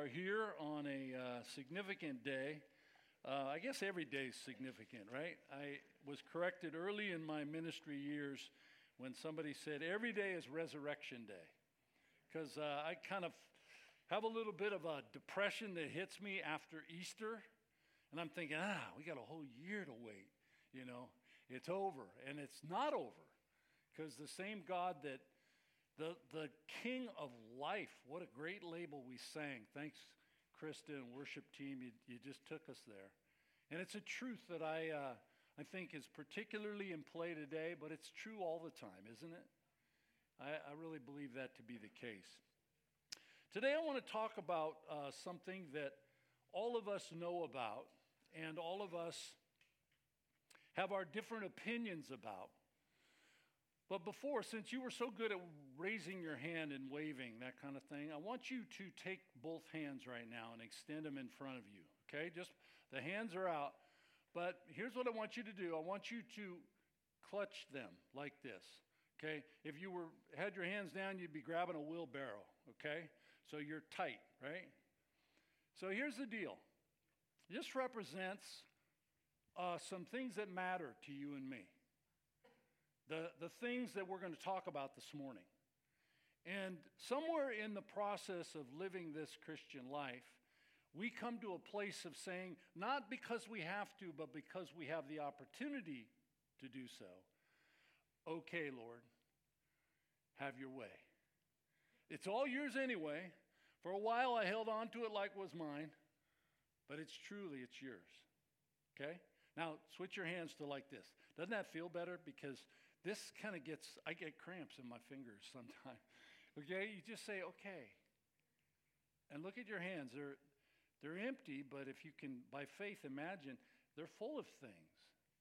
are here on a uh, significant day. Uh, I guess every day is significant, right? I was corrected early in my ministry years when somebody said every day is resurrection day. Because uh, I kind of have a little bit of a depression that hits me after Easter. And I'm thinking, ah, we got a whole year to wait. You know, it's over. And it's not over. Because the same God that the, the King of Life, what a great label we sang. Thanks, Krista and worship team. You, you just took us there. And it's a truth that I, uh, I think is particularly in play today, but it's true all the time, isn't it? I, I really believe that to be the case. Today, I want to talk about uh, something that all of us know about and all of us have our different opinions about. But before, since you were so good at raising your hand and waving, that kind of thing, I want you to take both hands right now and extend them in front of you. Okay? Just the hands are out. But here's what I want you to do I want you to clutch them like this. Okay? If you were had your hands down, you'd be grabbing a wheelbarrow. Okay? So you're tight, right? So here's the deal. This represents uh, some things that matter to you and me the, the things that we're going to talk about this morning. And somewhere in the process of living this Christian life, we come to a place of saying, not because we have to, but because we have the opportunity to do so, okay, Lord, have your way. It's all yours anyway. For a while, I held on to it like it was mine, but it's truly, it's yours. Okay? Now, switch your hands to like this. Doesn't that feel better? Because this kind of gets, I get cramps in my fingers sometimes. Okay, you just say, okay. And look at your hands. They're, they're empty, but if you can, by faith, imagine they're full of things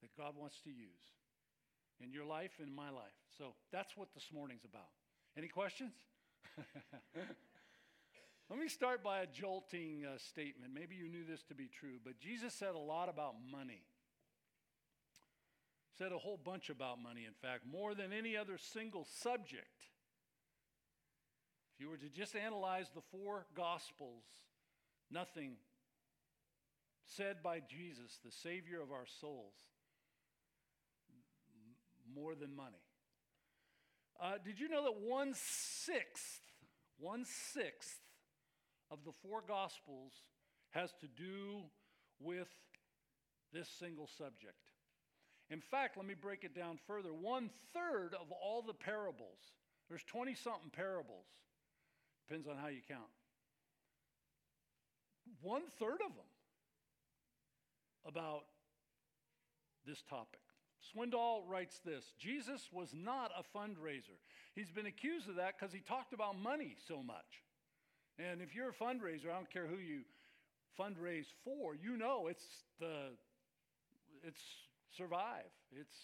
that God wants to use in your life and my life. So that's what this morning's about. Any questions? Let me start by a jolting uh, statement. Maybe you knew this to be true, but Jesus said a lot about money said a whole bunch about money, in fact, more than any other single subject. If you were to just analyze the four Gospels, nothing said by Jesus, the Savior of our souls, more than money. Uh, did you know that one sixth, one sixth of the four Gospels has to do with this single subject? In fact, let me break it down further. One third of all the parables, there's 20 something parables, depends on how you count. One third of them about this topic. Swindoll writes this Jesus was not a fundraiser. He's been accused of that because he talked about money so much. And if you're a fundraiser, I don't care who you fundraise for, you know it's the it's survive. It's,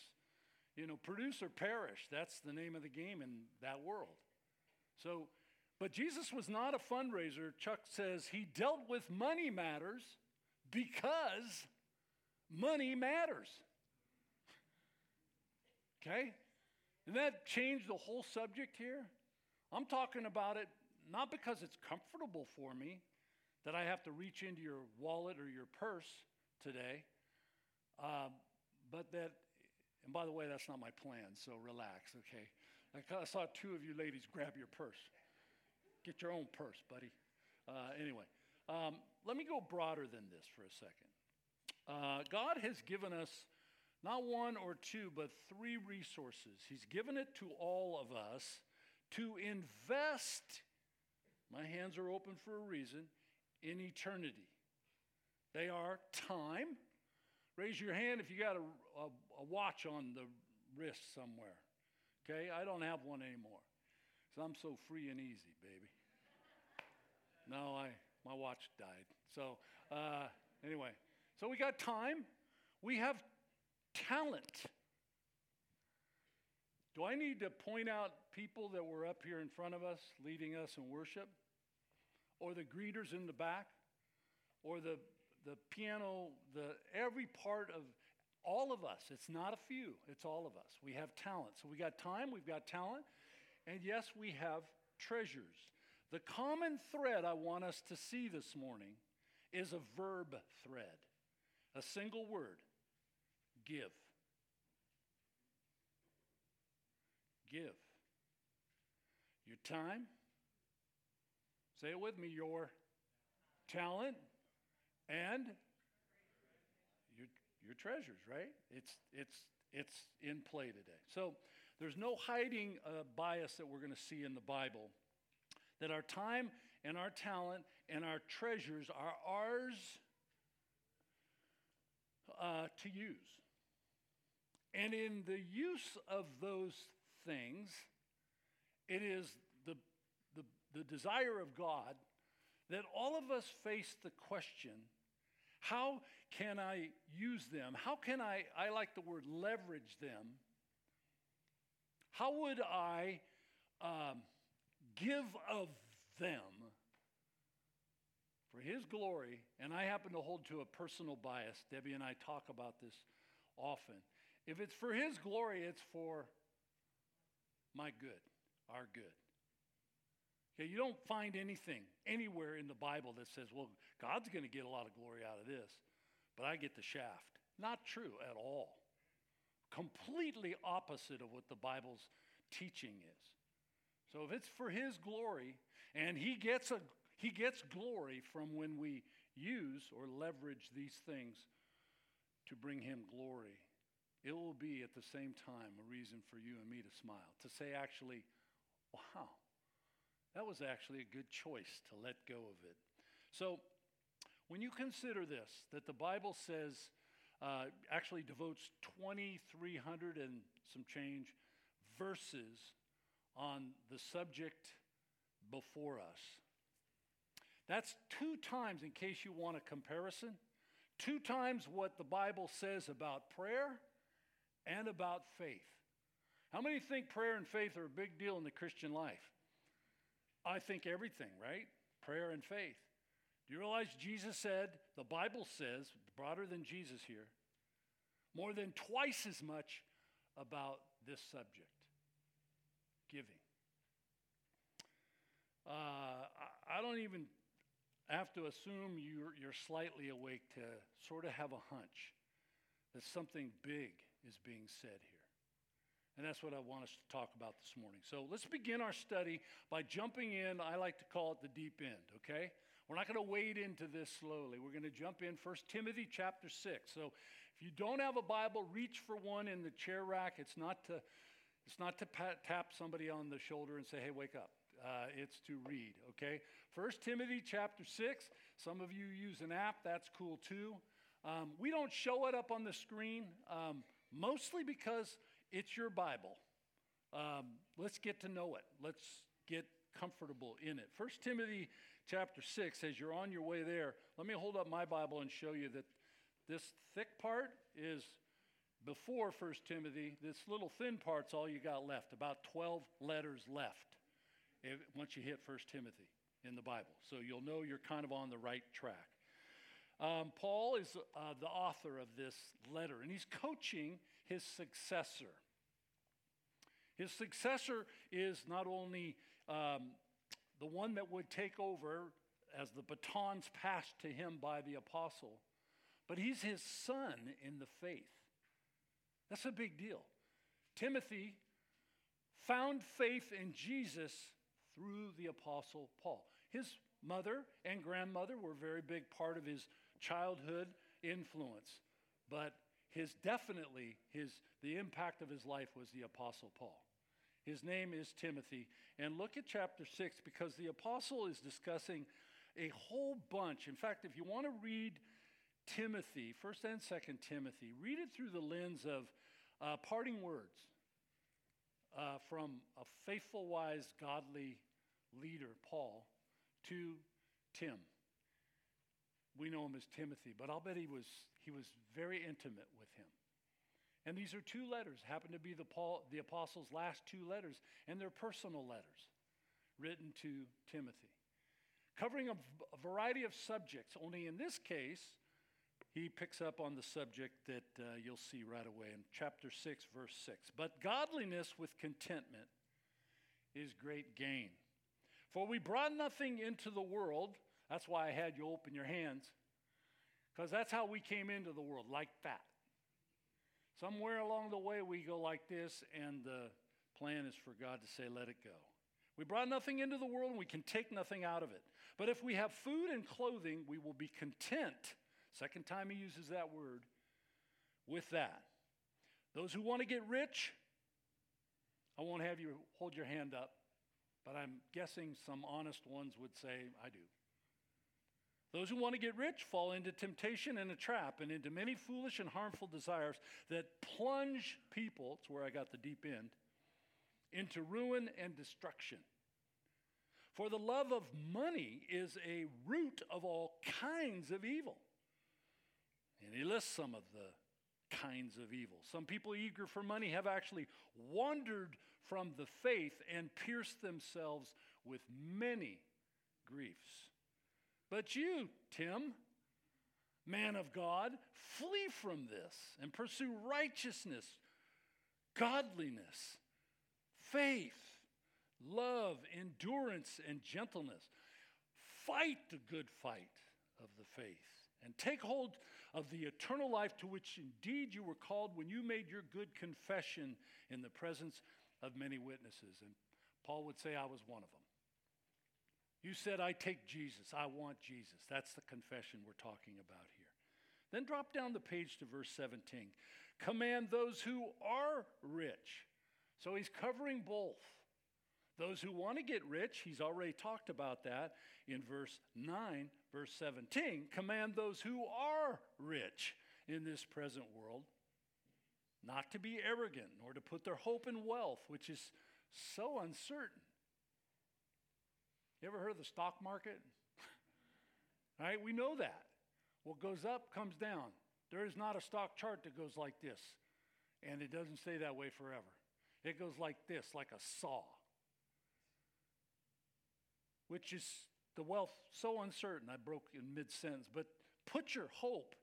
you know, produce or perish. That's the name of the game in that world. So, but Jesus was not a fundraiser. Chuck says he dealt with money matters because money matters. Okay? And that changed the whole subject here. I'm talking about it not because it's comfortable for me that I have to reach into your wallet or your purse today, uh, but that, and by the way, that's not my plan, so relax, okay? I saw two of you ladies grab your purse. Get your own purse, buddy. Uh, anyway, um, let me go broader than this for a second. Uh, God has given us not one or two, but three resources. He's given it to all of us to invest, my hands are open for a reason, in eternity. They are time, Raise your hand if you got a, a, a watch on the wrist somewhere. Okay? I don't have one anymore. So I'm so free and easy, baby. No, I my watch died. So uh, anyway, so we got time. We have talent. Do I need to point out people that were up here in front of us leading us in worship? Or the greeters in the back? Or the the piano, the every part of all of us. It's not a few, it's all of us. We have talent. So we got time, we've got talent, and yes, we have treasures. The common thread I want us to see this morning is a verb thread, a single word give. Give. Your time, say it with me, your talent, and your, your treasures, right? It's, it's, it's in play today. So there's no hiding a bias that we're going to see in the Bible that our time and our talent and our treasures are ours uh, to use. And in the use of those things, it is the, the, the desire of God that all of us face the question how can I use them? How can I, I like the word leverage them? How would I um, give of them for His glory? And I happen to hold to a personal bias. Debbie and I talk about this often. If it's for His glory, it's for my good, our good. Okay, you don't find anything anywhere in the Bible that says, well, God's going to get a lot of glory out of this, but I get the shaft. Not true at all. Completely opposite of what the Bible's teaching is. So if it's for his glory, and he gets a he gets glory from when we use or leverage these things to bring him glory. It will be at the same time a reason for you and me to smile, to say, actually, wow, that was actually a good choice to let go of it. So, when you consider this, that the Bible says, uh, actually devotes 2,300 and some change verses on the subject before us. That's two times, in case you want a comparison, two times what the Bible says about prayer and about faith. How many think prayer and faith are a big deal in the Christian life? I think everything, right? Prayer and faith. Do you realize Jesus said, the Bible says, broader than Jesus here, more than twice as much about this subject giving. Uh, I don't even have to assume you're, you're slightly awake to sort of have a hunch that something big is being said here. And that's what I want us to talk about this morning. So let's begin our study by jumping in. I like to call it the deep end, okay? We're not going to wade into this slowly. We're going to jump in 1 Timothy chapter 6. So if you don't have a Bible, reach for one in the chair rack. It's not to, it's not to pat, tap somebody on the shoulder and say, hey, wake up. Uh, it's to read, okay? 1 Timothy chapter 6. Some of you use an app. That's cool too. Um, we don't show it up on the screen, um, mostly because it's your Bible. Um, let's get to know it. Let's get comfortable in it. 1 Timothy chapter 6, as you're on your way there, let me hold up my Bible and show you that this thick part is before 1 Timothy. This little thin part's all you got left, about 12 letters left once you hit 1 Timothy in the Bible. So you'll know you're kind of on the right track. Um, Paul is uh, the author of this letter, and he's coaching his successor. His successor is not only um, the one that would take over as the batons passed to him by the apostle, but he's his son in the faith. That's a big deal. Timothy found faith in Jesus through the apostle Paul. His mother and grandmother were a very big part of his childhood influence, but his definitely his the impact of his life was the apostle Paul. His name is Timothy. And look at chapter 6 because the apostle is discussing a whole bunch. In fact, if you want to read Timothy, 1st and 2nd Timothy, read it through the lens of uh, parting words uh, from a faithful, wise, godly leader, Paul, to Tim. We know him as Timothy, but I'll bet he was, he was very intimate with him. And these are two letters, happen to be the, Paul, the apostles' last two letters, and they're personal letters written to Timothy, covering a, variety of subjects. Only in this case, he picks up on the subject that uh, you'll see right away in chapter 6, verse 6. But godliness with contentment is great gain. For we brought nothing into the world. That's why I had you open your hands. Because that's how we came into the world, like that. Somewhere along the way, we go like this, and the plan is for God to say, let it go. We brought nothing into the world, and we can take nothing out of it. But if we have food and clothing, we will be content. Second time he uses that word with that. Those who want to get rich, I won't have you hold your hand up, but I'm guessing some honest ones would say, I do. Those who want to get rich fall into temptation and a trap and into many foolish and harmful desires that plunge people, it's where I got the deep end, into ruin and destruction. For the love of money is a root of all kinds of evil. And he lists some of the kinds of evil. Some people eager for money have actually wandered from the faith and pierced themselves with many griefs. But you, Tim, man of God, flee from this and pursue righteousness, godliness, faith, love, endurance, and gentleness. Fight the good fight of the faith and take hold of the eternal life to which indeed you were called when you made your good confession in the presence of many witnesses. And Paul would say, I was one of them. You said, I take Jesus. I want Jesus. That's the confession we're talking about here. Then drop down the page to verse 17. Command those who are rich. So he's covering both. Those who want to get rich, he's already talked about that in verse 9, verse 17. Command those who are rich in this present world not to be arrogant, nor to put their hope in wealth, which is so uncertain. You ever heard of the stock market? Right, we know that. What goes up comes down. There is not a stock chart that goes like this, and it doesn't stay that way forever. It goes like this, like a saw which is the wealth so uncertain. I broke in mid sentence, but put your hope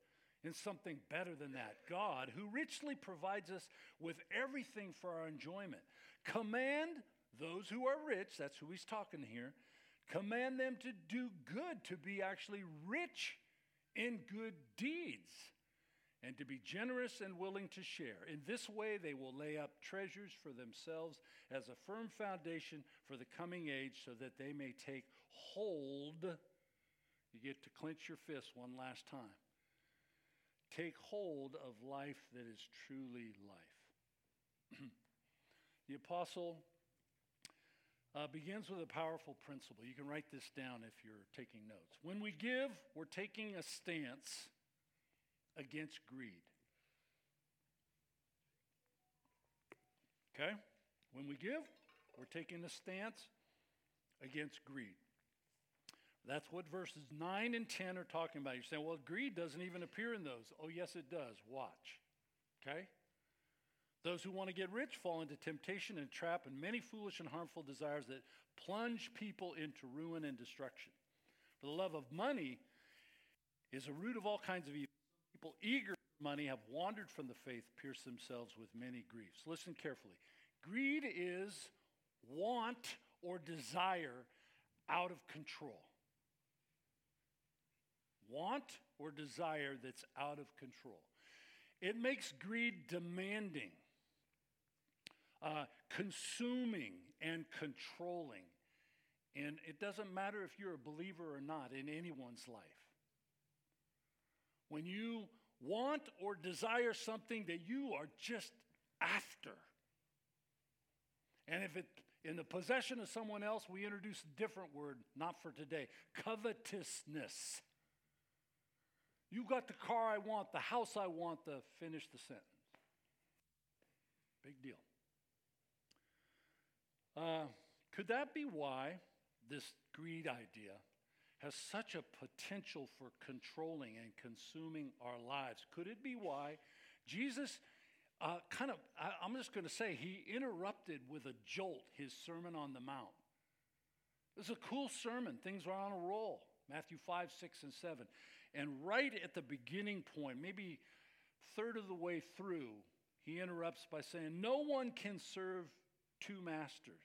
in something better than that God, who richly provides us with everything for our enjoyment. Command those who are rich, that's who he's talking here, command them to do good, to be actually rich in good deeds and to be generous and willing to share. In this way, they will lay up treasures for themselves as a firm foundation for the coming age so that they may take hold. You get to clench your fist one last time. Take hold of life that is truly life. the apostle uh, begins with a powerful principle. You can write this down if you're taking notes. When we give, we're taking a stance against greed. Okay? When we give, we're taking a stance against greed. That's what verses 9 and 10 are talking about. You're saying, well, greed doesn't even appear in those. Oh, yes, it does. Watch. Okay? Those who want to get rich fall into temptation and trap and many foolish and harmful desires that plunge people into ruin and destruction. For the love of money is a root of all kinds of evil. People eager for money have wandered from the faith, pierced themselves with many griefs. Listen carefully. Greed is want or desire out of control. Want or desire that's out of control. It makes greed demanding, uh, consuming, and controlling. And it doesn't matter if you're a believer or not in anyone's life. When you want or desire something that you are just after, and if it in the possession of someone else, we introduce a different word, not for today covetousness. You got the car I want, the house I want, to finish the sentence. Big deal. Uh, could that be why this greed idea has such a potential for controlling and consuming our lives? Could it be why Jesus uh, kind of, I, I'm just going to say, he interrupted with a jolt his Sermon on the Mount. It was a cool sermon. Things were on a roll. Matthew 5, 6, and 7. And right at the beginning point, maybe third of the way through, he interrupts by saying, No one can serve two masters.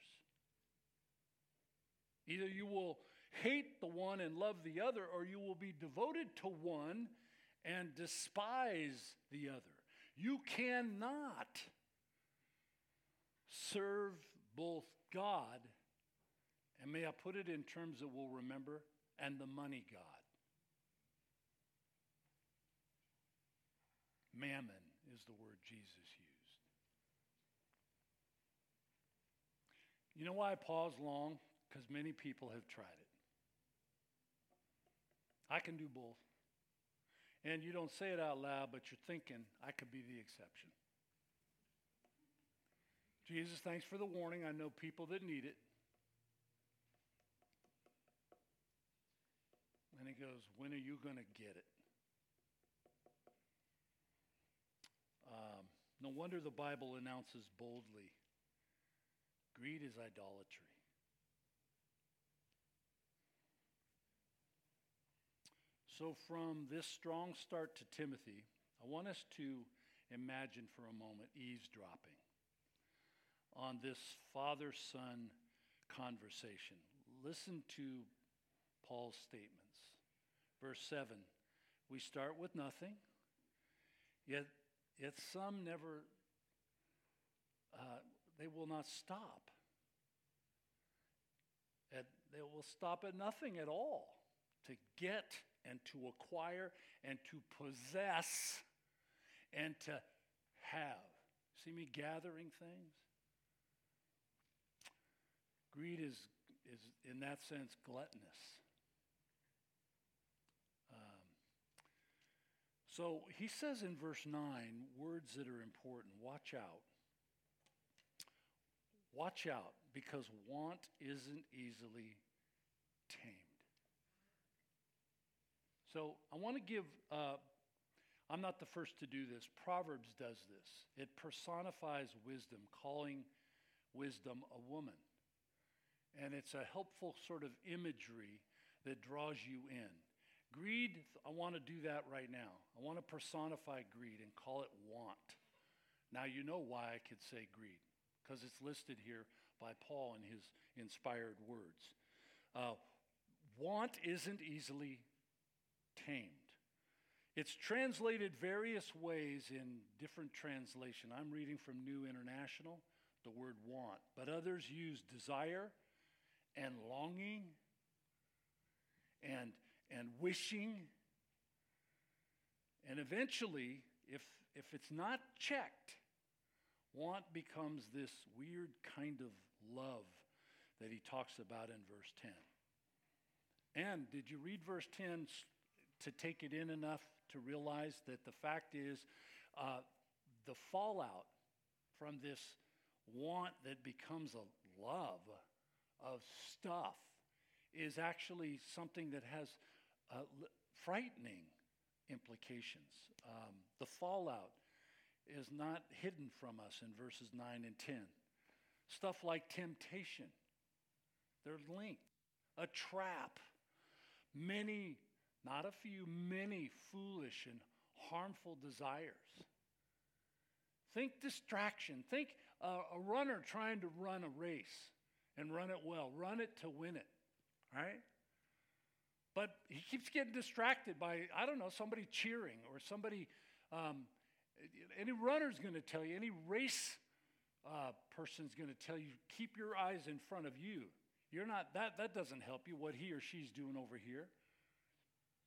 Either you will hate the one and love the other, or you will be devoted to one and despise the other. You cannot serve both God, and may I put it in terms that we'll remember, and the money God. Mammon is the word Jesus used. You know why I pause long? Because many people have tried it. I can do both. And you don't say it out loud, but you're thinking, I could be the exception. Jesus, thanks for the warning. I know people that need it. And he goes, When are you going to get it? Um, no wonder the Bible announces boldly greed is idolatry. So, from this strong start to Timothy, I want us to imagine for a moment eavesdropping on this father son conversation. Listen to Paul's statements. Verse 7 We start with nothing, yet, yet some never, uh, they will not stop. At, they will stop at nothing at all to get and to acquire and to possess and to have. See me gathering things? Greed is, is in that sense, gluttonous. Um, so he says in verse 9 words that are important. Watch out. Watch out, because want isn't easily tamed. So I want to give, uh, I'm not the first to do this. Proverbs does this. It personifies wisdom, calling wisdom a woman. And it's a helpful sort of imagery that draws you in. Greed, I want to do that right now. I want to personify greed and call it want. Now, you know why I could say greed, because it's listed here by Paul in his inspired words. Uh, want isn't easily tamed. It's translated various ways in different translation. I'm reading from New International, the word want, but others use desire and longing and, and wishing. And eventually, if, if it's not checked, want becomes this weird kind of love that he talks about in verse 10. And did you read verse 10 to take it in enough to realize that the fact is uh, the fallout from this want that becomes a love of stuff is actually something that has uh, frightening implications. Um, the fallout is not hidden from us in verses 9 and 10. Stuff like temptation, they're linked. A trap. Many not a few, many foolish and harmful desires. Think distraction. Think uh, a runner trying to run a race and run it well. Run it to win it, right? But he keeps getting distracted by, I don't know, somebody cheering or somebody. Um, any runner's going to tell you, any race uh, person's going to tell you, keep your eyes in front of you. You're not, that, that doesn't help you, what he or she's doing over here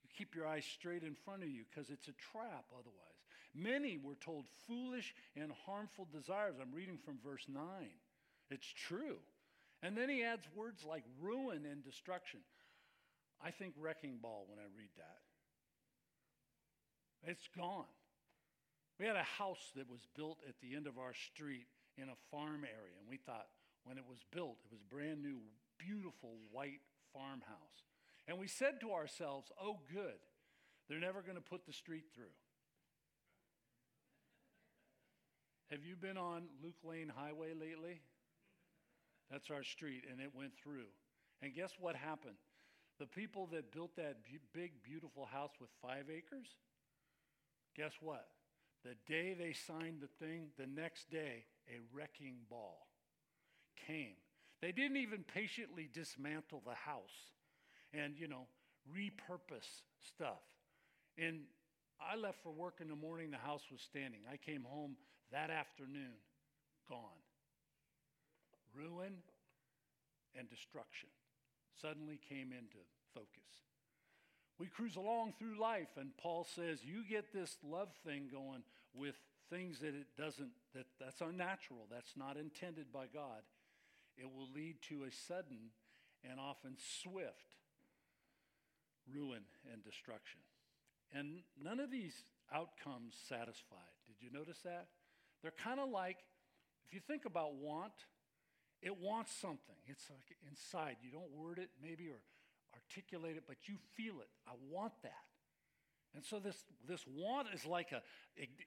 You keep your eyes straight in front of you because it's a trap otherwise. Many were told foolish and harmful desires. I'm reading from verse 9. It's true. And then he adds words like ruin and destruction. I think wrecking ball when I read that. It's gone. We had a house that was built at the end of our street in a farm area, and we thought when it was built, it was brand new, beautiful white farmhouse. And we said to ourselves, oh, good, they're never going to put the street through. Have you been on Luke Lane Highway lately? That's our street, and it went through. And guess what happened? The people that built that big, beautiful house with five acres, guess what? The day they signed the thing, the next day, a wrecking ball came They didn't even patiently dismantle the house and, you know, repurpose stuff. And I left for work in the morning, the house was standing. I came home that afternoon, gone. Ruin and destruction suddenly came into focus. We cruise along through life, and Paul says, You get this love thing going with things that it doesn't, that, that's unnatural, that's not intended by God. It will lead to a sudden and often swift ruin and destruction. And none of these outcomes satisfied. Did you notice that? They're kind of like, if you think about want, it wants something. It's like inside. You don't word it maybe or articulate it, but you feel it. I want that. And so this, this want is like a,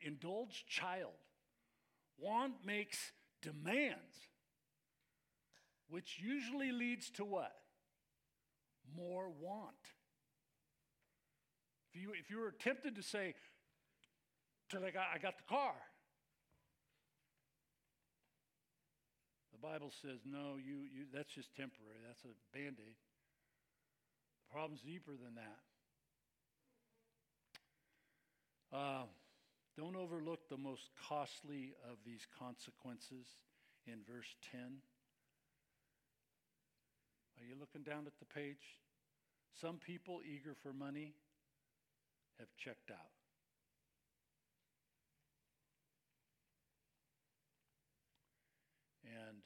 indulged child. Want makes demands, which usually leads to what? More want. If you, if you were tempted to say, till I got, I got the car, the Bible says, no, you, you, that's just temporary. That's a band aid. Problem's deeper than that. Uh, don't overlook the most costly of these consequences in verse 10. Are you looking down at the page? Some people eager for money have checked out. And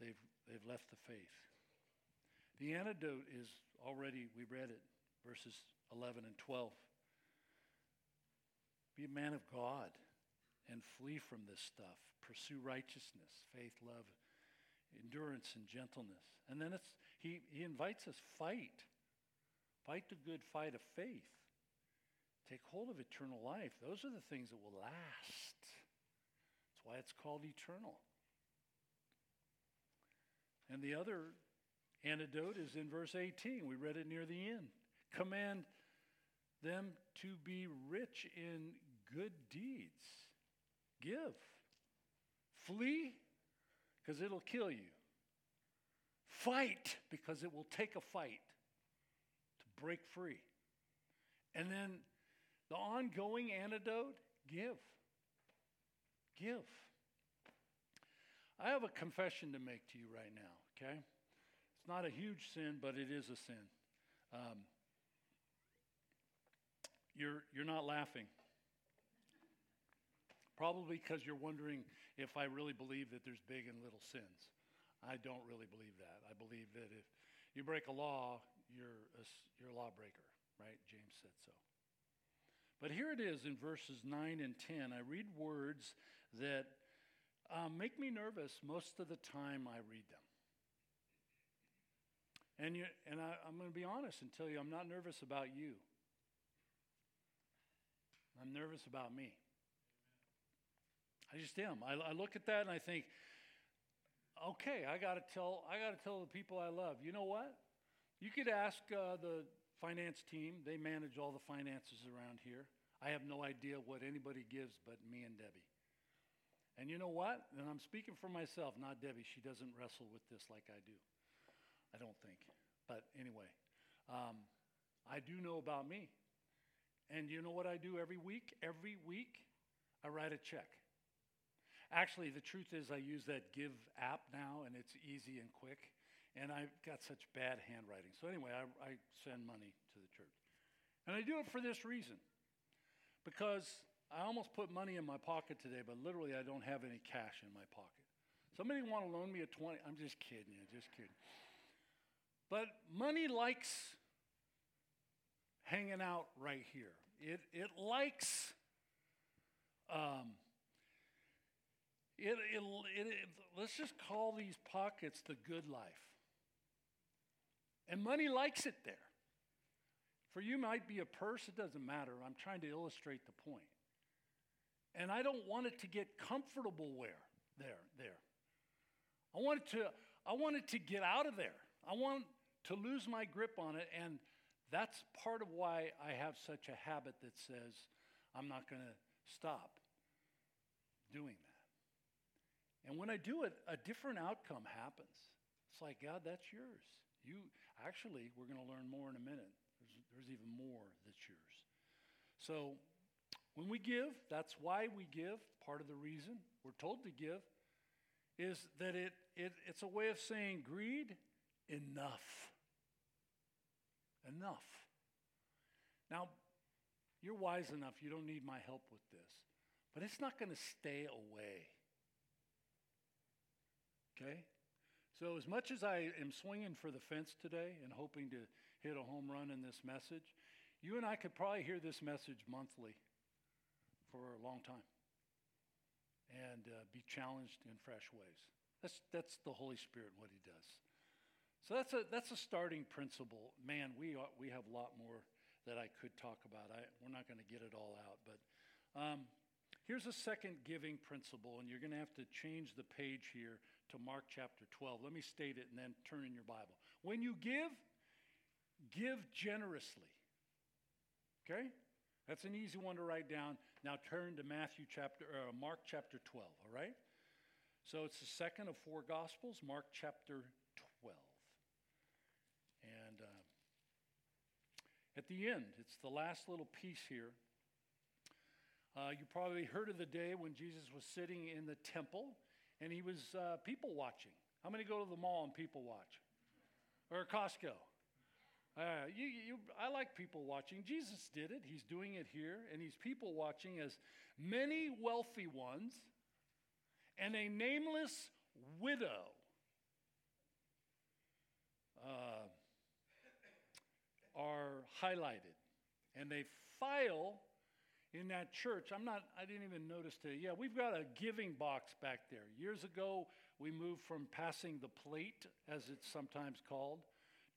they've, they've left the faith. The antidote is already, we read it, verses 11 and 12. Be a man of God and flee from this stuff. Pursue righteousness, faith, love, endurance, and gentleness. And then it's, he, he invites us fight. Fight the good fight of faith. Take hold of eternal life. Those are the things that will last. That's why it's called eternal. And the other antidote is in verse 18. We read it near the end. Command them to be rich in good deeds. Give. Flee, because it'll kill you. Fight, because it will take a fight to break free. And then the ongoing antidote give. Give. I have a confession to make to you right now, okay? It's not a huge sin, but it is a sin. Um, you're, you're not laughing. Probably because you're wondering if I really believe that there's big and little sins. I don't really believe that. I believe that if you break a law, you're a, you're a lawbreaker, right? James said so. But here it is in verses 9 and 10. I read words that um, make me nervous most of the time I read them. And, you, and I, I'm going to be honest and tell you, I'm not nervous about you. I'm nervous about me. I just am. I, I look at that and I think, okay, I got to tell. I got to tell the people I love. You know what? You could ask uh, the finance team. They manage all the finances around here. I have no idea what anybody gives but me and Debbie. And you know what? And I'm speaking for myself, not Debbie. She doesn't wrestle with this like I do. I don't think. But anyway, um, I do know about me. And you know what I do every week? Every week, I write a check. Actually, the truth is, I use that Give app now, and it's easy and quick. And I've got such bad handwriting. So, anyway, I, I send money to the church. And I do it for this reason because I almost put money in my pocket today, but literally, I don't have any cash in my pocket. Somebody want to loan me a 20? I'm just kidding you, just kidding. But money likes hanging out right here. It, it likes um, it, it, it, let's just call these pockets the good life. And money likes it there. For you might be a purse, it doesn't matter. I'm trying to illustrate the point. And I don't want it to get comfortable where there, there. I want it to, I want it to get out of there. I want to lose my grip on it, and that's part of why I have such a habit that says I'm not going to stop doing that. And when I do it, a different outcome happens. It's like, God, that's yours. You actually, we're going to learn more in a minute. There's, there's even more that's yours. So when we give, that's why we give. Part of the reason we're told to give is that it, it it's a way of saying greed, enough. Enough. Now, you're wise enough, you don't need my help with this, but it's not going to stay away. Okay? So, as much as I am swinging for the fence today and hoping to hit a home run in this message, you and I could probably hear this message monthly for a long time and uh, be challenged in fresh ways. That's, that's the Holy Spirit, what He does. So that's a, that's a starting principle. Man, we, are, we have a lot more that I could talk about. I, we're not going to get it all out. But um, here's a second giving principle, and you're going to have to change the page here to Mark chapter 12. Let me state it and then turn in your Bible. When you give, give generously. Okay? That's an easy one to write down. Now turn to Matthew chapter, uh, Mark chapter 12, all right? So it's the second of four Gospels, Mark chapter 12. And uh, at the end, it's the last little piece here. Uh, you probably heard of the day when Jesus was sitting in the temple and he was uh, people watching. How many go to the mall and people watch? Or Costco? Uh, you, you, I like people watching. Jesus did it. He's doing it here. And he's people watching as many wealthy ones and a nameless widow uh, are highlighted. And they file in that church, I'm not, I didn't even notice today. Yeah, we've got a giving box back there. Years ago, we moved from passing the plate, as it's sometimes called,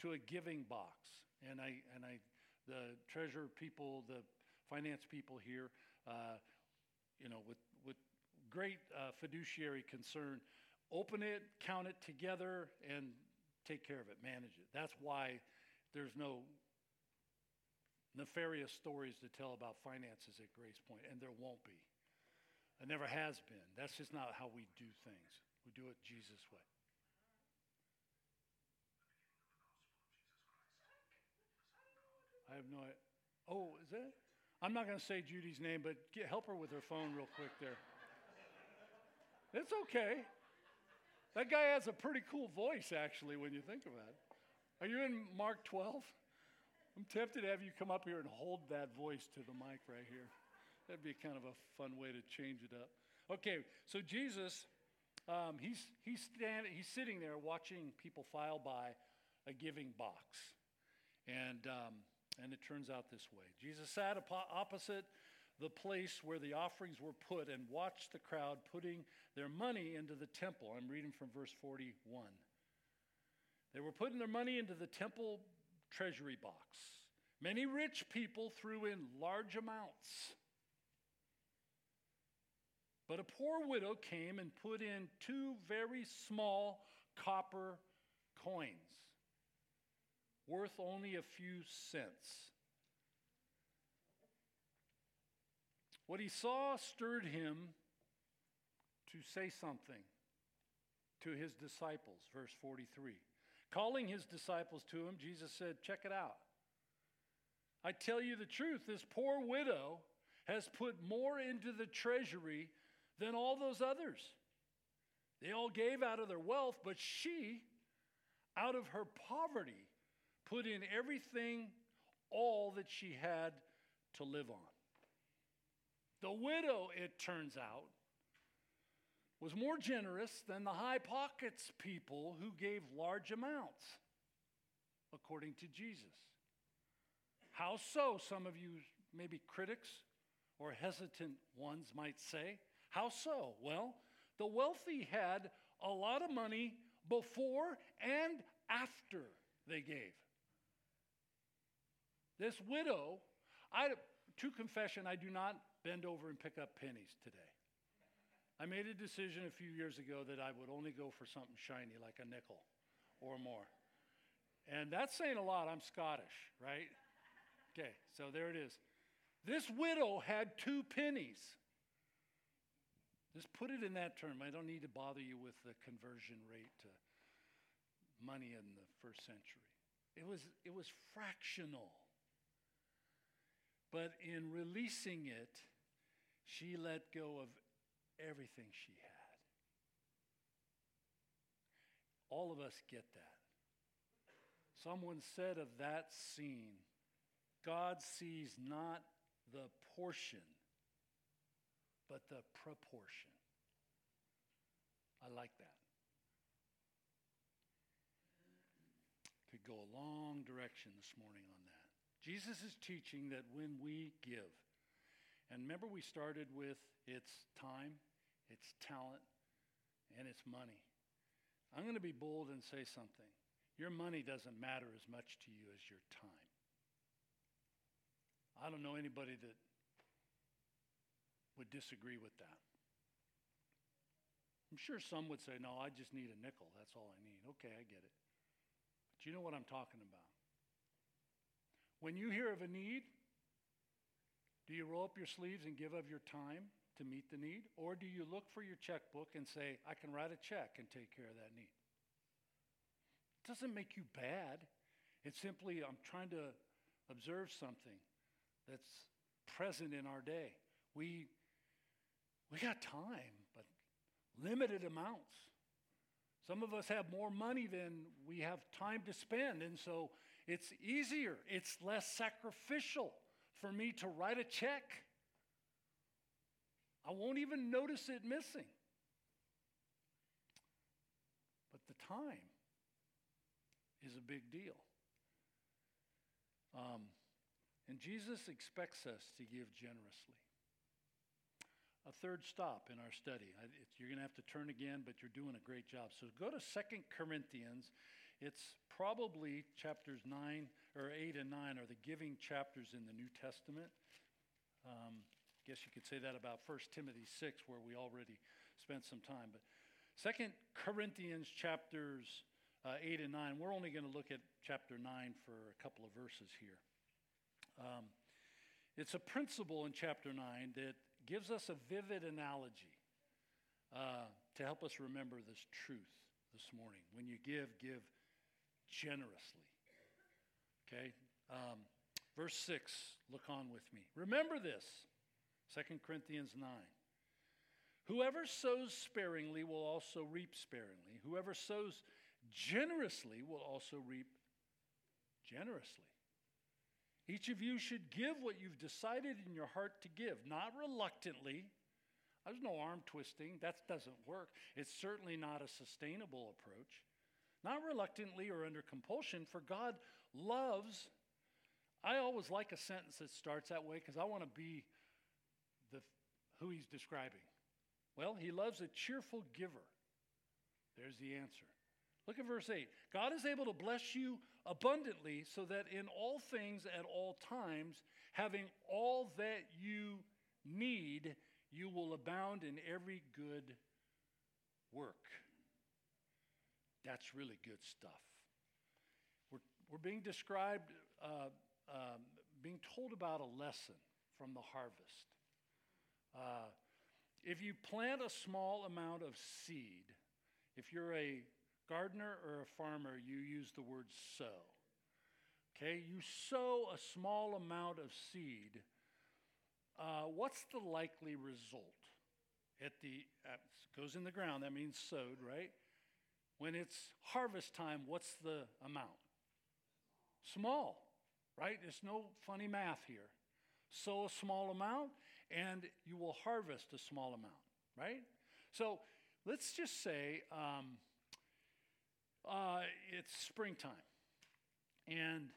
to a giving box. And I, and I, the treasurer people, the finance people here, uh, you know, with, with great uh, fiduciary concern, open it, count it together, and take care of it, manage it. That's why there's no nefarious stories to tell about finances at Grace Point, and there won't be. It never has been. That's just not how we do things. We do it Jesus' way. I have no. Oh, is it? I'm not going to say Judy's name, but get, help her with her phone real quick there. It's okay. That guy has a pretty cool voice, actually, when you think about it. Are you in Mark 12? I'm tempted to have you come up here and hold that voice to the mic right here. That'd be kind of a fun way to change it up. Okay, so Jesus, um, he's, he's, stand, he's sitting there watching people file by a giving box. And, um, and it turns out this way Jesus sat opposite the place where the offerings were put and watched the crowd putting their money into the temple. I'm reading from verse 41. They were putting their money into the temple treasury box. Many rich people threw in large amounts. But a poor widow came and put in two very small copper coins, worth only a few cents. What he saw stirred him to say something to his disciples, verse 43. Calling his disciples to him, Jesus said, Check it out. I tell you the truth, this poor widow has put more into the treasury than all those others. They all gave out of their wealth, but she, out of her poverty, put in everything, all that she had to live on. The widow, it turns out, was more generous than the high pockets people who gave large amounts, according to Jesus. How so? Some of you, maybe critics or hesitant ones, might say. How so? Well, the wealthy had a lot of money before and after they gave. This widow, I, to confession, I do not bend over and pick up pennies today. I made a decision a few years ago that I would only go for something shiny like a nickel or more. And that's saying a lot. I'm Scottish, right? Okay, so there it is. This widow had two pennies. Just put it in that term. I don't need to bother you with the conversion rate to money in the first century. It was, it was fractional. But in releasing it, she let go of everything she had. All of us get that. Someone said of that scene, God sees not the portion, but the proportion. I like that. Could go a long direction this morning on that. Jesus is teaching that when we give, and remember we started with its time, its talent, and its money. I'm going to be bold and say something. Your money doesn't matter as much to you as your time. I don't know anybody that would disagree with that. I'm sure some would say, no, I just need a nickel. That's all I need. Okay, I get it. But you know what I'm talking about. When you hear of a need, do you roll up your sleeves and give of your time to meet the need? Or do you look for your checkbook and say, I can write a check and take care of that need? It doesn't make you bad. It's simply, I'm trying to observe something that's present in our day. We, we got time, but limited amounts. Some of us have more money than we have time to spend, and so it's easier, it's less sacrificial for me to write a check. I won't even notice it missing. But the time is a big deal. Um, and Jesus expects us to give generously. A third stop in our study. you're going to have to turn again, but you're doing a great job. So go to Second Corinthians. It's probably chapters 9 or 8 and 9 are the giving chapters in the New Testament. Um, I guess you could say that about 1 Timothy 6, where we already spent some time. But Second Corinthians chapters uh, 8 and 9, we're only going to look at chapter 9 for a couple of verses here. Um, it's a principle in chapter 9 that gives us a vivid analogy uh, to help us remember this truth this morning. When you give, give generously. Okay? Um, verse 6, look on with me. Remember this 2 Corinthians 9. Whoever sows sparingly will also reap sparingly. Whoever sows generously will also reap generously. Each of you should give what you've decided in your heart to give, not reluctantly. There's no arm twisting. That doesn't work. It's certainly not a sustainable approach. Not reluctantly or under compulsion, for God loves. I always like a sentence that starts that way because I want to be the, who he's describing. Well, he loves a cheerful giver. There's the answer. Look at verse 8. God is able to bless you abundantly so that in all things at all times, having all that you need, you will abound in every good work. That's really good stuff. We're, being described, uh, um, being told about a lesson from the harvest. Uh, if you plant a small amount of seed, if you're a gardener or a farmer, you use the word sow. Okay, you sow a small amount of seed. Uh, what's the likely result? At the goes in the ground. That means sowed, right? When it's harvest time, what's the amount? Small, right? There's no funny math here. Sow a small amount, and you will harvest a small amount, right? So let's just say. Um, uh, it's springtime. And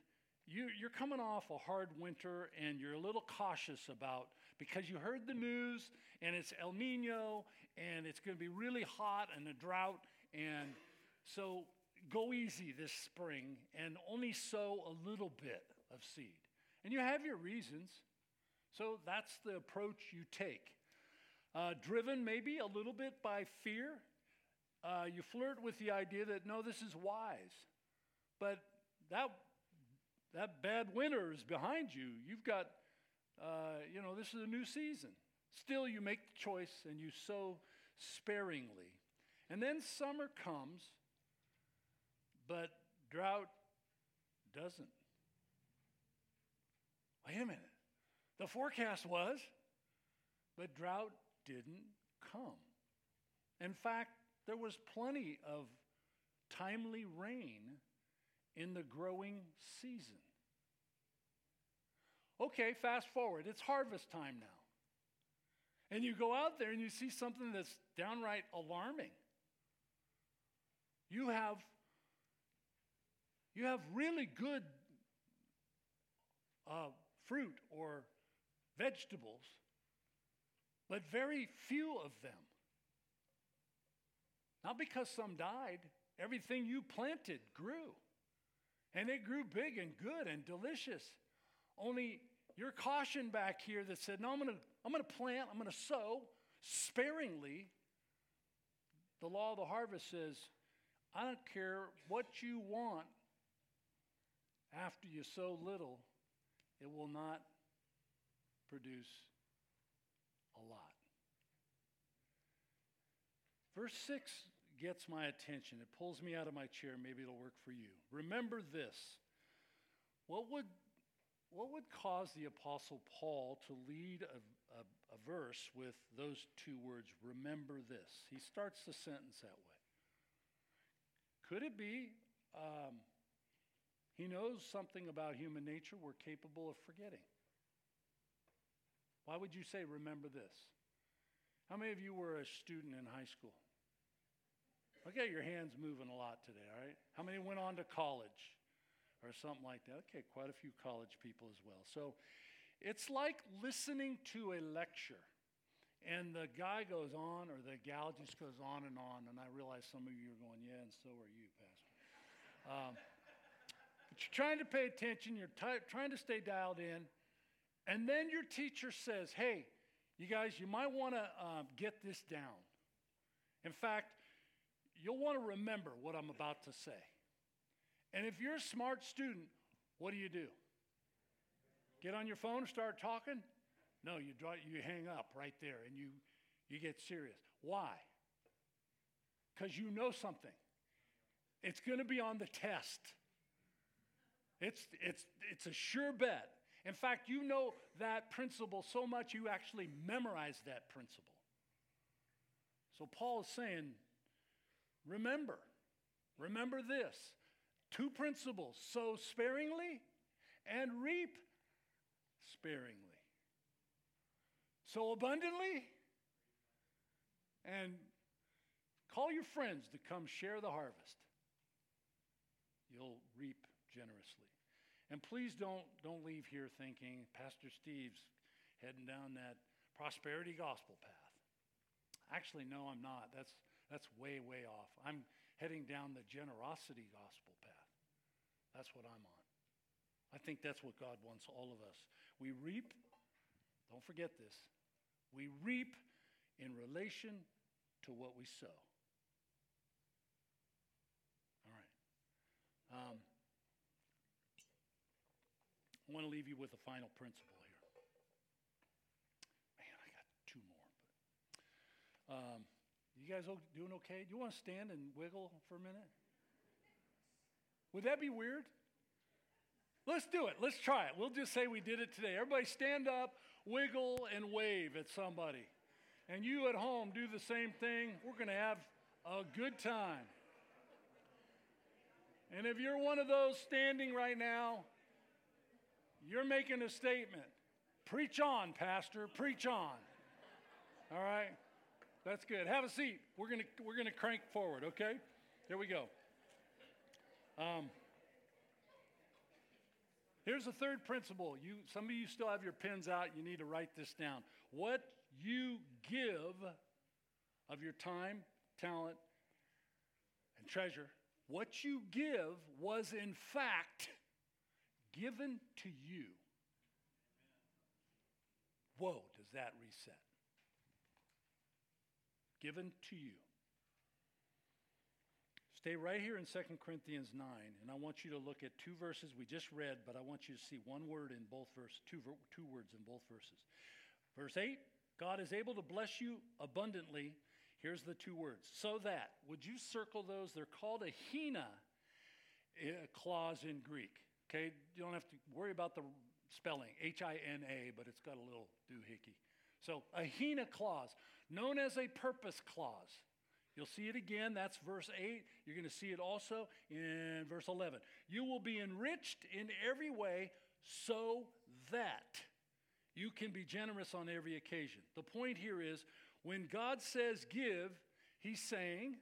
you, you're coming off a hard winter and you're a little cautious about because you heard the news and it's El Nino and it's going to be really hot and a drought. And so go easy this spring and only sow a little bit of seed. And you have your reasons. So that's the approach you take. Uh, driven maybe a little bit by fear uh, you flirt with the idea that, no, this is wise. But that, that bad winter is behind you. You've got, uh, you know, this is a new season. Still, you make the choice and you sow sparingly. And then summer comes, but drought doesn't. Wait a minute. The forecast was, but drought didn't come. In fact, there was plenty of timely rain in the growing season. Okay, fast forward. It's harvest time now. And you go out there and you see something that's downright alarming. You have you have really good uh, fruit or vegetables, but very few of them. Not because some died, everything you planted grew. And it grew big and good and delicious. Only your caution back here that said, No, I'm going to I'm going to plant, I'm going to sow sparingly. The law of the harvest says, I don't care what you want after you sow little, it will not produce a lot. Verse 6 gets my attention. It pulls me out of my chair. Maybe it'll work for you. Remember this. What would, what would cause the Apostle Paul to lead a, a, a verse with those two words, remember this? He starts the sentence that way. Could it be um, he knows something about human nature we're capable of forgetting? Why would you say, remember this? How many of you were a student in high school? Okay, your hands moving a lot today, all right? How many went on to college or something like that? Okay, quite a few college people as well. So it's like listening to a lecture. And the guy goes on, or the gal just goes on and on. And I realize some of you are going, yeah, and so are you, Pastor. Um, you're trying to pay attention, you're trying to stay dialed in. And then your teacher says, hey, you guys, you might want to um, get this down. In fact, you'll want to remember what I'm about to say. And if you're a smart student, what do you do? Get on your phone and start talking? No, you, draw, you hang up right there and you, you get serious. Why? Because you know something. It's going to be on the test. It's, it's, it's a sure bet. In fact, you know that principle so much you actually memorize that principle. So Paul is saying, remember, remember this two principles sow sparingly and reap sparingly sow abundantly. And call your friends to come share the harvest. You'll reap generously. And please don't, don't leave here thinking Pastor Steve's heading down that prosperity gospel path. Actually, no, I'm not. That's, that's way, way off. I'm heading down the generosity gospel path. That's what I'm on. I think that's what God wants all of us. We reap, don't forget this, we reap in relation to what we sow. All right. Um, I want to leave you with a final principle here. Man, I got two more. But, um, you guys doing okay? Do you want to stand and wiggle for a minute? Would that be weird? Let's do it. Let's try it. We'll just say we did it today. Everybody stand up wiggle and wave at somebody. And you at home do the same thing. We're going to have a good time. And if you're one of those standing right now, you're making a statement. Preach on, Pastor. Preach on. All right? That's good. Have a seat. We're going to we're to crank forward, okay? Here we go. Um, Here's the third principle. You, some of you still have your pens out. You need to write this down. What you give of your time, talent, and treasure, what you give was in fact given to you. Whoa, does that reset? Given to you. Stay right here in 2 Corinthians 9, and I want you to look at two verses we just read, but I want you to see one word in both verses, two, two words in both verses. Verse 8 God is able to bless you abundantly. Here's the two words. So that. Would you circle those? They're called a hina uh, clause in Greek. Okay? You don't have to worry about the spelling, H I N A, but it's got a little doohickey. So, a hina clause, known as a purpose clause. You'll see it again. That's verse 8. You're going to see it also in verse 11. You will be enriched in every way so that you can be generous on every occasion. The point here is when God says give, He's saying,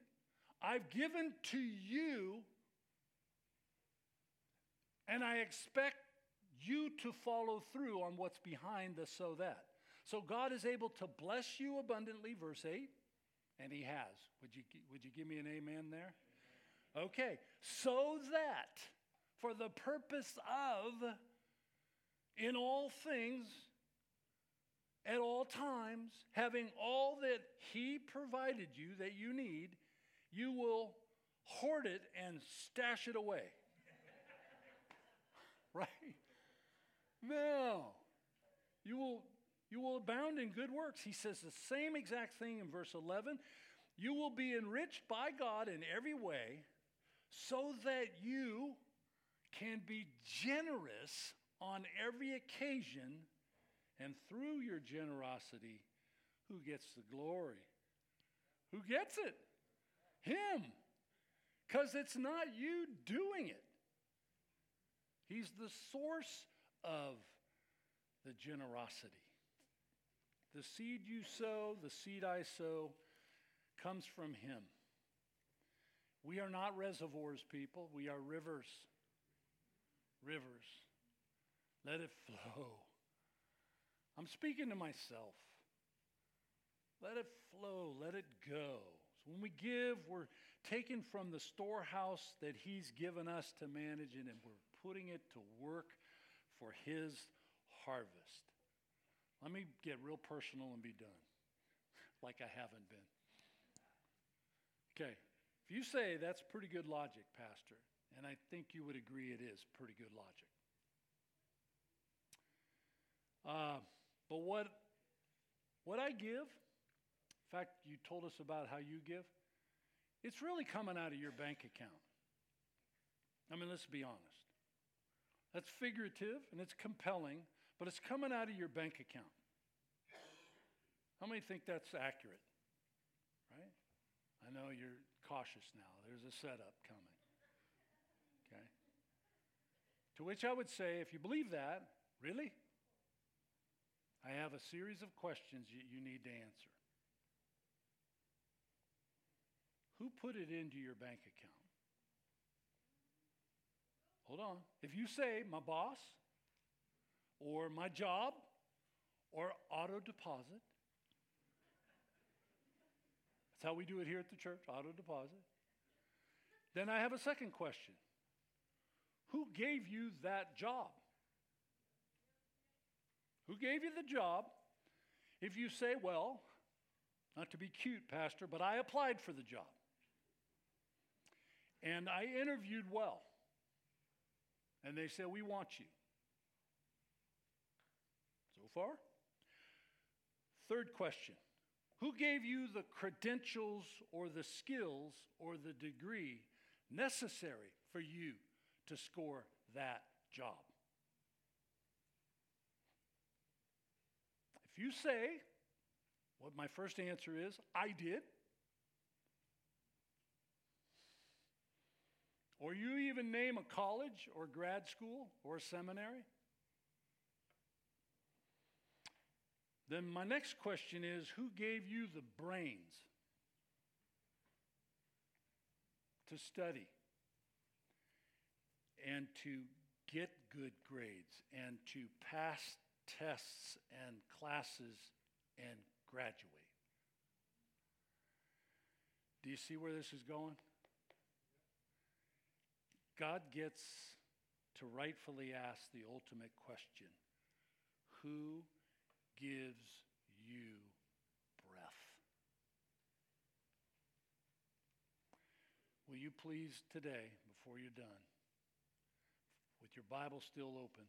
I've given to you, and I expect you to follow through on what's behind the so that. So God is able to bless you abundantly, verse 8, and He has. Would you, would you give me an amen there? Okay, so that for the purpose of, in all things, at all times, having all that He provided you that you need, you will hoard it and stash it away. right? No. You will, you will abound in good works. He says the same exact thing in verse 11. You will be enriched by God in every way so that you can be generous on every occasion and through your generosity, who gets the glory? Who gets it? Him. Because it's not you doing it. He's the source of the generosity. The seed you sow, the seed I sow, comes from Him. We are not reservoirs, people. We are rivers. Rivers. Let it flow. I'm speaking to myself. Let it flow, let it go. So when we give, we're taken from the storehouse that He's given us to manage and we're putting it to work for His harvest. Let me get real personal and be done, like I haven't been. Okay, if you say that's pretty good logic, Pastor, and I think you would agree it is pretty good logic. Uh, but what, what I give, in fact, you told us about how you give, it's really coming out of your bank account. I mean, let's be honest. That's figurative and it's compelling, but it's coming out of your bank account. How many think that's accurate? Right? I know you're cautious now. There's a setup coming. Okay? To which I would say, if you believe that, really? I have a series of questions you, you need to answer. Who put it into your bank account? Hold on. If you say my boss or my job or auto deposit, that's how we do it here at the church, auto deposit. Then I have a second question Who gave you that job? Who gave you the job? If you say, well, not to be cute, Pastor, but I applied for the job. And I interviewed well. And they said, we want you. So far? Third question Who gave you the credentials or the skills or the degree necessary for you to score that job? If you say, what my first answer is, I did, or you even name a college or grad school or seminary, then my next question is who gave you the brains to study and to get good grades and to pass tests and classes and graduate. Do you see where this is going? God gets to rightfully ask the ultimate question Who gives you breath? Will you please today, before you're done, with your Bible still open,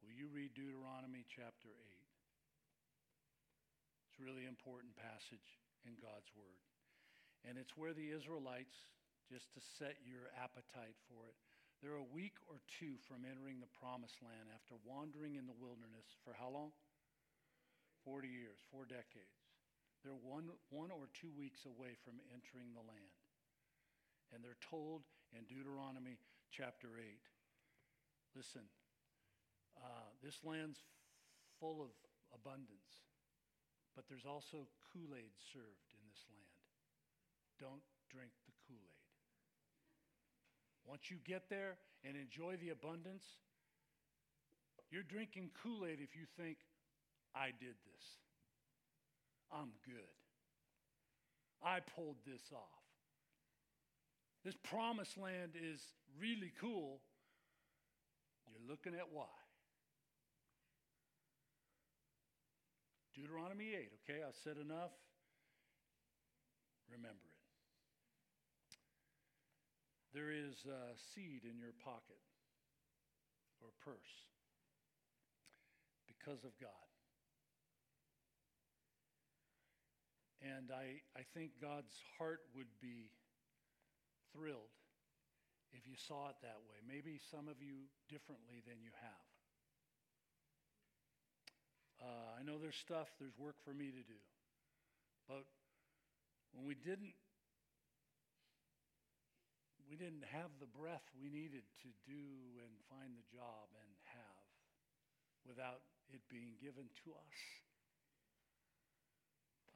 Will you read Deuteronomy chapter 8? It's a really important passage. in God's Word. And it's where the Israelites, just to set your appetite for it, they're a week or two from entering the promised land after wandering in the wilderness for how long? 40 years, four decades. They're one, one or two weeks away from entering the land. And they're told in Deuteronomy chapter 8 listen, uh, this land's full of abundance, but there's also Kool Aid served in this land. Don't drink the. Once you get there and enjoy the abundance, you're drinking Kool Aid if you think, I did this. I'm good. I pulled this off. This promised land is really cool. You're looking at why. Deuteronomy 8, okay? I've said enough. Remember. There is a seed in your pocket or purse because of God. And I, I think God's heart would be thrilled if you saw it that way. Maybe some of you differently than you have. Uh, I know there's stuff, there's work for me to do. But when we didn't we didn't have the breath we needed to do and find the job and have without it being given to us.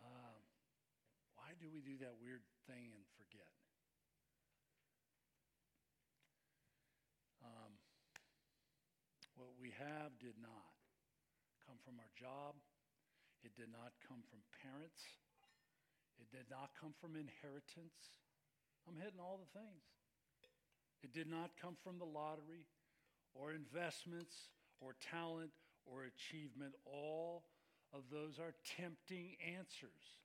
Um, why do we do that weird thing and forget? Um, what we have did not come from our job. It did not come from parents. It did not come from inheritance. I'm hitting all the things. It did not come from the lottery or investments or talent or achievement. All of those are tempting answers.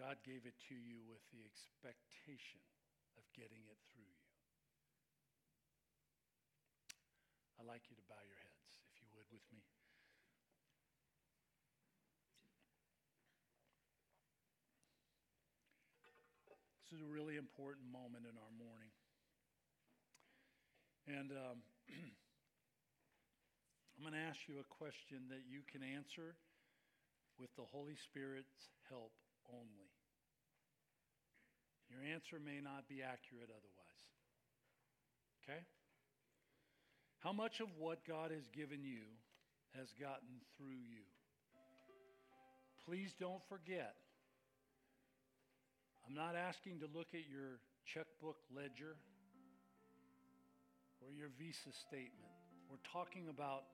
God gave it to you with the expectation of getting it through you. I'd like you to bow your heads, if you would, with me. This is a really important moment in our morning. And um, I'm going to ask you a question that you can answer with the Holy Spirit's help only. Your answer may not be accurate otherwise. Okay? How much of what God has given you has gotten through you? Please don't forget I'm not asking to look at your checkbook ledger or your visa statement. We're talking about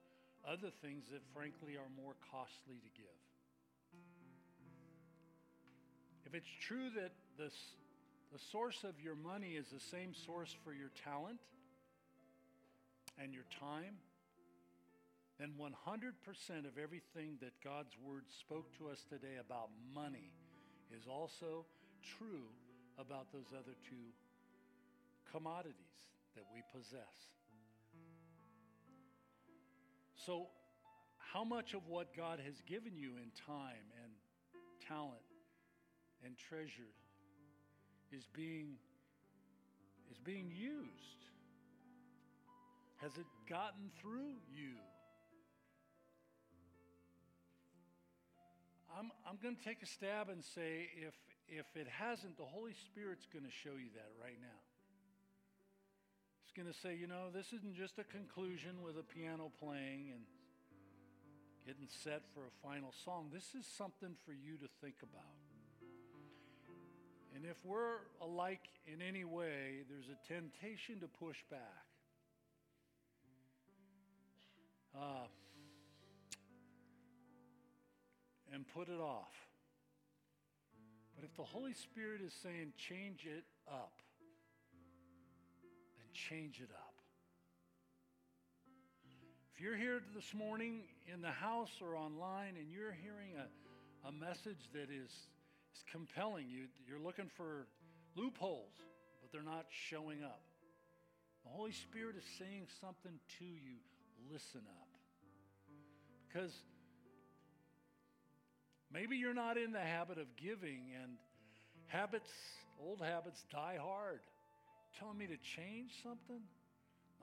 other things that, frankly, are more costly to give. If it's true that this, the source of your money is the same source for your talent and your time, then 100% of everything that God's Word spoke to us today about money is also true about those other two commodities that we possess. So, how much of what God has given you in time and talent and treasure is being is being used? Has it gotten through you? I'm, I'm going to take a stab and say if if it hasn't, the Holy Spirit's going to show you that right now. It's going to say, you know, this isn't just a conclusion with a piano playing and getting set for a final song. This is something for you to think about. And if we're alike in any way, there's a temptation to push back. Uh, and put it off. The Holy Spirit is saying change it up, then change it up. If you're here this morning in the house or online and you're hearing a, a message that is, is compelling you, you're looking for loopholes, but they're not showing up. The Holy Spirit is saying something to you. Listen up. Because Maybe you're not in the habit of giving and habits, old habits die hard. Telling me to change something?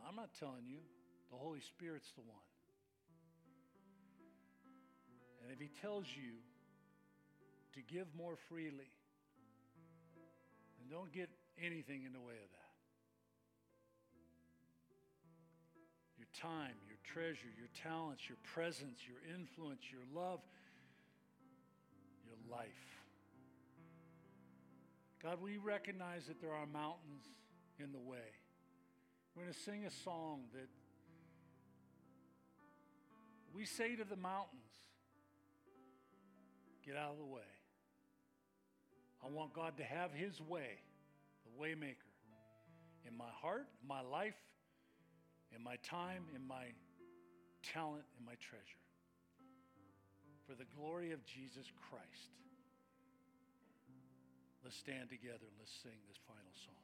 I'm not telling you. The Holy Spirit's the one. And if He tells you to give more freely, then don't get anything in the way of that. Your time, your treasure, your talents, your presence, your influence, your love, your life. God, we recognize that there are mountains in the way. We're going to sing a song that we say to the mountains, get out of the way. I want God to have his way, the waymaker, in my heart, my life, in my time, in my talent, in my treasure. For the glory of Jesus Christ. Let's stand together and let's sing this final song.